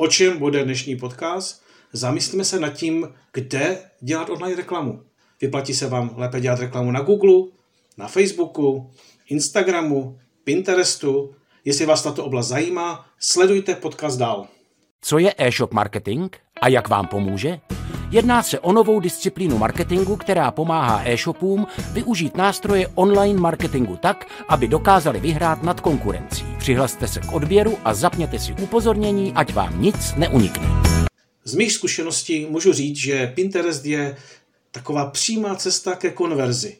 O čem bude dnešní podcast? Zamyslíme se nad tím, kde dělat online reklamu. Vyplatí se vám lépe dělat reklamu na Google, na Facebooku, Instagramu, Pinterestu. Jestli vás tato oblast zajímá, sledujte podcast dál. Co je e-shop marketing a jak vám pomůže? Jedná se o novou disciplínu marketingu, která pomáhá e-shopům využít nástroje online marketingu tak, aby dokázali vyhrát nad konkurencí. Přihlaste se k odběru a zapněte si upozornění, ať vám nic neunikne. Z mých zkušeností můžu říct, že Pinterest je taková přímá cesta ke konverzi.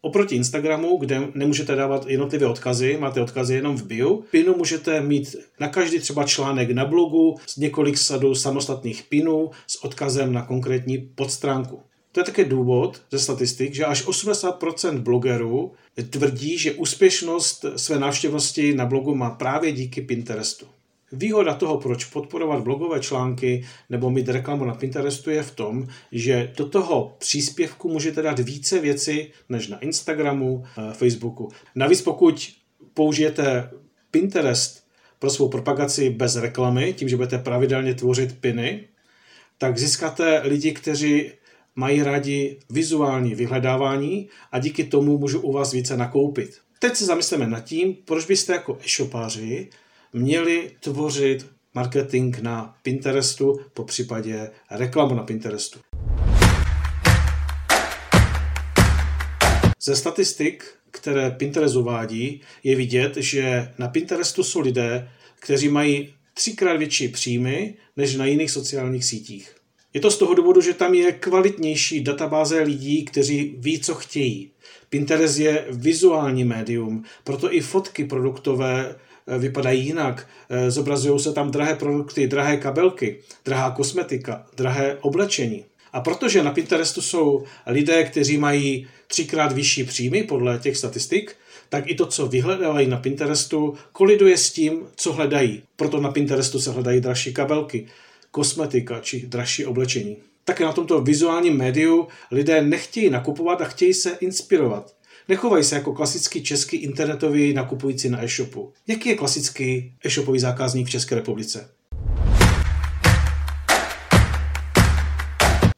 Oproti Instagramu, kde nemůžete dávat jednotlivé odkazy, máte odkazy jenom v bio, pinu můžete mít na každý třeba článek na blogu s několik sadu samostatných pinů s odkazem na konkrétní podstránku. To je také důvod ze statistik, že až 80% blogerů tvrdí, že úspěšnost své návštěvnosti na blogu má právě díky Pinterestu. Výhoda toho, proč podporovat blogové články nebo mít reklamu na Pinterestu je v tom, že do toho příspěvku můžete dát více věcí než na Instagramu, eh, Facebooku. Navíc pokud použijete Pinterest pro svou propagaci bez reklamy, tím, že budete pravidelně tvořit piny, tak získáte lidi, kteří mají rádi vizuální vyhledávání a díky tomu můžu u vás více nakoupit. Teď se zamysleme nad tím, proč byste jako e-shopáři měli tvořit marketing na Pinterestu, po případě reklamu na Pinterestu. Ze statistik, které Pinterest uvádí, je vidět, že na Pinterestu jsou lidé, kteří mají třikrát větší příjmy než na jiných sociálních sítích. Je to z toho důvodu, že tam je kvalitnější databáze lidí, kteří ví, co chtějí. Pinterest je vizuální médium, proto i fotky produktové Eh, vypadají jinak. Eh, zobrazují se tam drahé produkty, drahé kabelky, drahá kosmetika, drahé oblečení. A protože na Pinterestu jsou lidé, kteří mají třikrát vyšší příjmy podle těch statistik, tak i to, co vyhledávají na Pinterestu, koliduje s tím, co hledají. Proto na Pinterestu se hledají dražší kabelky, kosmetika či dražší oblečení. Také na tomto vizuálním médiu lidé nechtějí nakupovat a chtějí se inspirovat. Nechovají se jako klasický český internetový nakupující na e-shopu. Jaký je klasický e-shopový zákazník v České republice?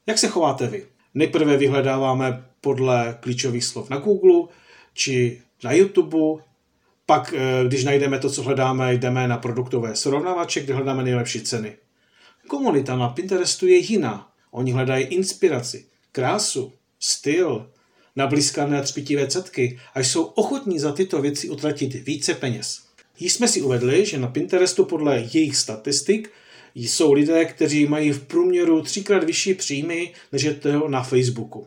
Jak se chováte vy? Nejprve vyhledáváme podle klíčových slov na Google či na YouTube, pak, eh, když najdeme to, co hledáme, jdeme na produktové srovnávače, kde hledáme nejlepší ceny. Komunita na Pinterestu je jiná. Oni hledají inspiraci, krásu, styl, nablízkané třpitivé cetky a jsou ochotní za tyto věci utratit více peněz. Již jsme si uvedli, že na Pinterestu podle jejich statistik jsou lidé, kteří mají v průměru třikrát vyšší příjmy, než je to na Facebooku.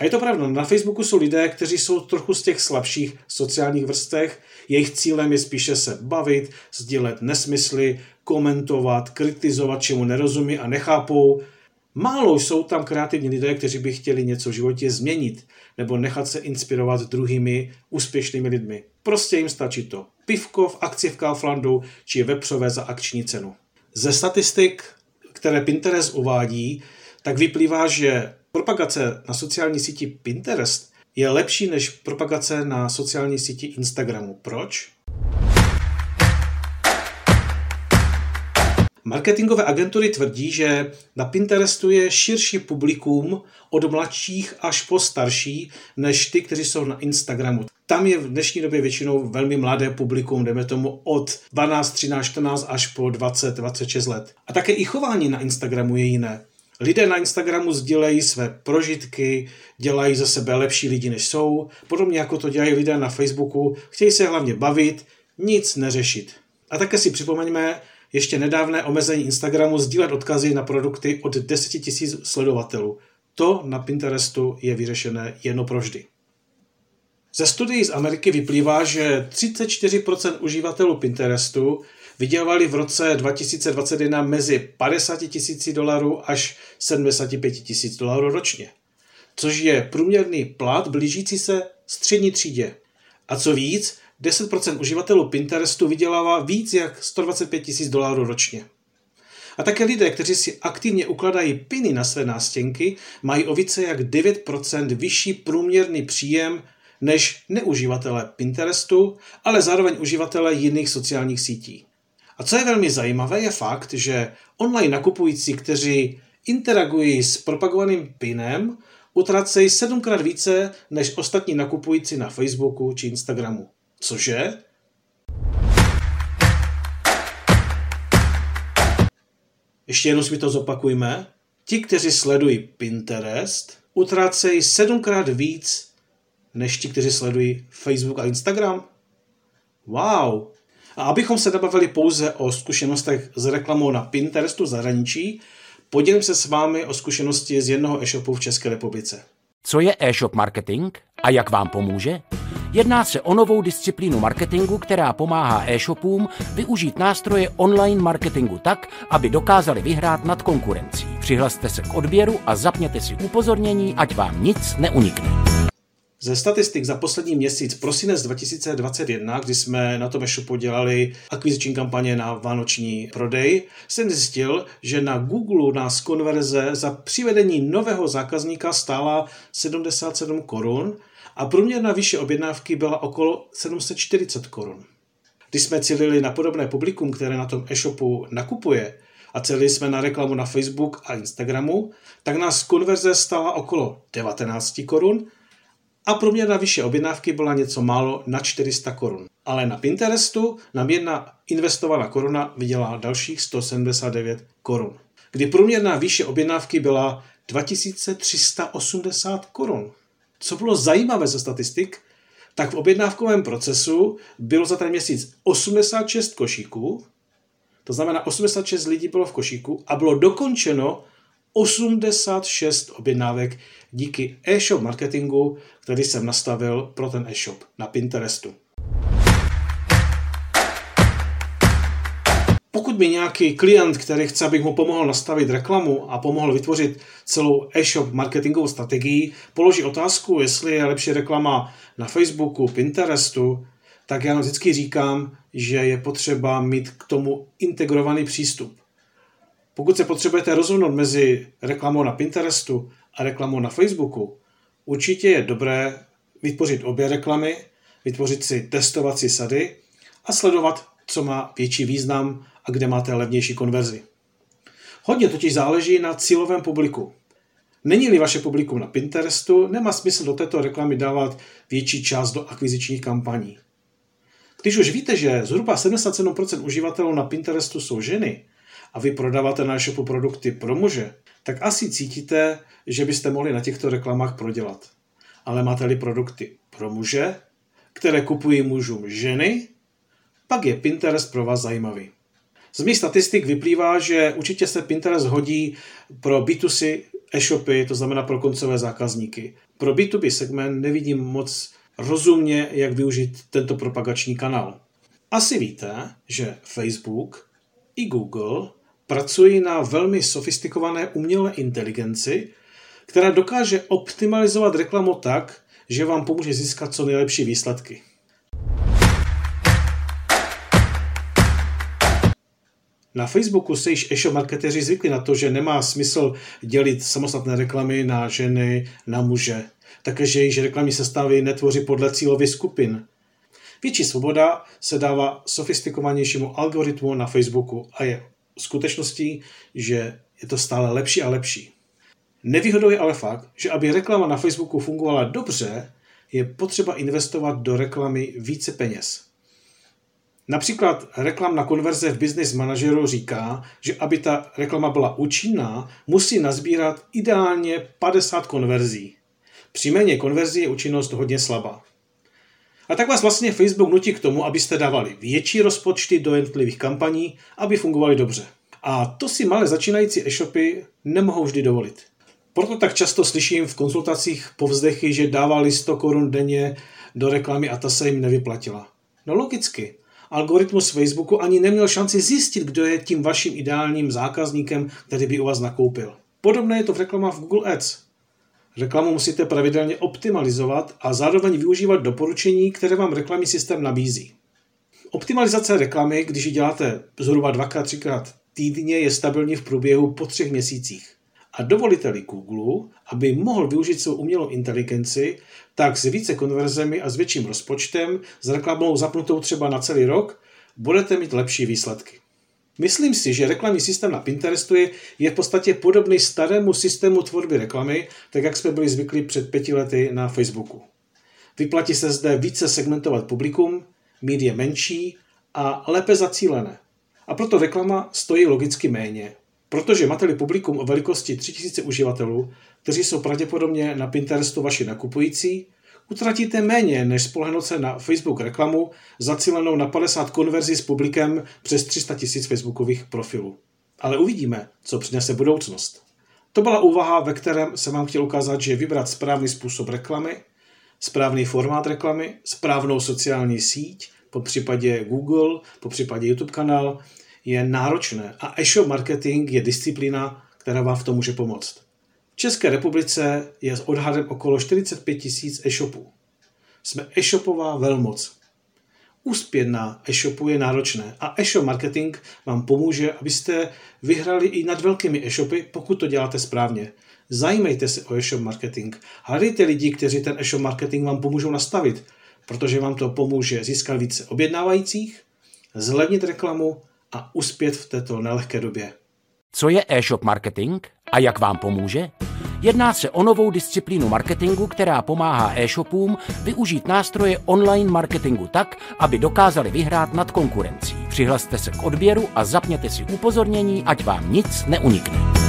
A je to pravda, na Facebooku jsou lidé, kteří jsou trochu z těch slabších sociálních vrstech, jejich cílem je spíše se bavit, sdílet nesmysly, komentovat, kritizovat, čemu nerozumí a nechápou, Málo jsou tam kreativní lidé, kteří by chtěli něco v životě změnit nebo nechat se inspirovat druhými úspěšnými lidmi. Prostě jim stačí to. Pivko v akci v Kauflandu či vepřové za akční cenu. Ze statistik, které Pinterest uvádí, tak vyplývá, že propagace na sociální síti Pinterest je lepší než propagace na sociální síti Instagramu. Proč? Marketingové agentury tvrdí, že na Pinterestu je širší publikum od mladších až po starší, než ty, kteří jsou na Instagramu. Tam je v dnešní době většinou velmi mladé publikum, jdeme tomu od 12, 13, 14 až po 20, 26 let. A také i chování na Instagramu je jiné. Lidé na Instagramu sdílejí své prožitky, dělají za sebe lepší lidi, než jsou, podobně jako to dělají lidé na Facebooku, chtějí se hlavně bavit, nic neřešit. A také si připomeňme, ještě nedávné omezení Instagramu sdílet odkazy na produkty od 10 000 sledovatelů. To na Pinterestu je vyřešené jedno provždy. Ze studií z Ameriky vyplývá, že 34% uživatelů Pinterestu vydělávali v roce 2021 mezi 50 tisíci dolarů až 75 tisíc dolarů ročně, což je průměrný plat blížící se střední třídě. A co víc, 10% uživatelů Pinterestu vydělává víc jak 125 tisíc dolarů ročně. A také lidé, kteří si aktivně ukladají piny na své nástěnky, mají o více jak 9% vyšší průměrný příjem než neuživatelé Pinterestu, ale zároveň uživatelé jiných sociálních sítí. A co je velmi zajímavé, je fakt, že online nakupující, kteří interagují s propagovaným pinem, utracejí sedmkrát více než ostatní nakupující na Facebooku či Instagramu. Cože? Ještě jednou si to zopakujme. Ti, kteří sledují Pinterest, utrácejí sedmkrát víc než ti, kteří sledují Facebook a Instagram. Wow! A abychom se nebavili pouze o zkušenostech s reklamou na Pinterestu zahraničí, podělím se s vámi o zkušenosti z jednoho e-shopu v České republice. Co je e-shop marketing a jak vám pomůže? Jedná se o novou disciplínu marketingu, která pomáhá e-shopům využít nástroje online marketingu tak, aby dokázali vyhrát nad konkurencí. Přihlaste se k odběru a zapněte si upozornění, ať vám nic neunikne. Ze statistik za poslední měsíc prosinec 2021, kdy jsme na tom e-shopu dělali akviziční kampaně na vánoční prodej, jsem zjistil, že na Google nás konverze za přivedení nového zákazníka stála 77 korun a průměrná výše objednávky byla okolo 740 korun. Když jsme cílili na podobné publikum, které na tom e-shopu nakupuje, a celili jsme na reklamu na Facebook a Instagramu, tak nás konverze stala okolo 19 korun a průměrná vyšší objednávky byla něco málo na 400 korun. Ale na Pinterestu nám jedna investovaná koruna vydělala dalších 179 korun. Kdy průměrná výše objednávky byla 2380 korun. Co bylo zajímavé ze statistik, tak v objednávkovém procesu bylo za ten měsíc 86 košíků, to znamená 86 lidí bylo v košíku a bylo dokončeno 86 objednávek díky e-shop marketingu, který jsem nastavil pro ten e-shop na Pinterestu. Pokud mi nějaký klient, který chce, abych mu pomohl nastavit reklamu a pomohl vytvořit celou e-shop marketingovou strategii, položí otázku, jestli je lepší reklama na Facebooku, Pinterestu, tak já vždycky říkám, že je potřeba mít k tomu integrovaný přístup. Pokud se potřebujete rozhodnout mezi reklamou na Pinterestu a reklamou na Facebooku, určitě je dobré vytvořit obě reklamy, vytvořit si testovací sady a sledovat, co má větší význam a kde máte levnější konverzi. Hodně totiž záleží na cílovém publiku. Není-li vaše publikum na Pinterestu, nemá smysl do této reklamy dávat větší část do akvizičních kampaní. Když už víte, že zhruba 77% uživatelů na Pinterestu jsou ženy a vy prodáváte na e-shopu produkty pro muže, tak asi cítíte, že byste mohli na těchto reklamách prodělat. Ale máte-li produkty pro muže, které kupují mužům ženy, pak je Pinterest pro vás zajímavý. Z mých statistik vyplývá, že určitě se Pinterest hodí pro B2C e-shopy, to znamená pro koncové zákazníky. Pro B2B segment nevidím moc rozumně, jak využít tento propagační kanál. Asi víte, že Facebook i Google pracují na velmi sofistikované umělé inteligenci, která dokáže optimalizovat reklamu tak, že vám pomůže získat co nejlepší výsledky. Na Facebooku se již e-shop marketeři zvykli na to, že nemá smysl dělit samostatné reklamy na ženy, na muže. Také, že již reklamy se stávají netvoří podle cílových skupin. Větší svoboda se dává sofistikovanějšímu algoritmu na Facebooku a je skutečností, že je to stále lepší a lepší. Nevýhodou je ale fakt, že aby reklama na Facebooku fungovala dobře, je potřeba investovat do reklamy více peněz. Například reklamná konverze v Business Manageru říká, že aby ta reklama byla účinná, musí nazbírat ideálně 50 konverzí. Při méně konverzí je účinnost hodně slabá. A tak vás vlastně Facebook nutí k tomu, abyste dávali větší rozpočty do jednotlivých kampaní, aby fungovaly dobře. A to si malé začínající e-shopy nemohou vždy dovolit. Proto tak často slyším v konzultacích povzdechy, že dávali 100 korun denně do reklamy a ta se jim nevyplatila. No logicky. Algoritmus Facebooku ani neměl šanci zjistit, kdo je tím vaším ideálním zákazníkem, který by u vás nakoupil. Podobné je to v reklamách v Google Ads. Reklamu musíte pravidelně optimalizovat a zároveň využívat doporučení, které vám reklamní systém nabízí. Optimalizace reklamy, když ji děláte zhruba dvakrát, třikrát týdně, je stabilní v průběhu po třech měsících. A dovolíte-li Google, aby mohl využít svou umělou inteligenci, tak s více konverzemi a s větším rozpočtem, s reklamou zapnutou třeba na celý rok, budete mít lepší výsledky. Myslím si, že reklamní systém na Pinterestu je, je v podstatě podobný starému systému tvorby reklamy, tak jak jsme byli zvyklí před pěti lety na Facebooku. Vyplatí se zde více segmentovat publikum, mít je menší a lépe zacílené. A proto reklama stojí logicky méně. Protože máte publikum o velikosti 3000 uživatelů, kteří jsou pravděpodobně na Pinterestu vaši nakupující, utratíte méně, než spolehnout se na Facebook reklamu zacílenou na 50 konverzí s publikem přes 300 000 facebookových profilů. Ale uvidíme, co přinese budoucnost. To byla úvaha, ve kterém jsem vám chtěl ukázat, že vybrat správný způsob reklamy, správný formát reklamy, správnou sociální síť, po případě Google, po případě YouTube kanál, je náročné a e-shop marketing je disciplína, která vám v tom může pomoct. České republice je s odhadem okolo 45 tisíc e-shopů. Jsme e-shopová velmoc. Úspět na e-shopu je náročné a e-shop marketing vám pomůže, abyste vyhrali i nad velkými e-shopy, pokud to děláte správně. Zajímejte se o e-shop marketing. Hledejte lidi, kteří ten e-shop marketing vám pomůžou nastavit, protože vám to pomůže získat více objednávajících, zlevnit reklamu a uspět v této nelehké době. Co je e-shop marketing a jak vám pomůže? Jedná se o novou disciplínu marketingu, která pomáhá e-shopům využít nástroje online marketingu tak, aby dokázali vyhrát nad konkurencí. Přihlaste se k odběru a zapněte si upozornění, ať vám nic neunikne.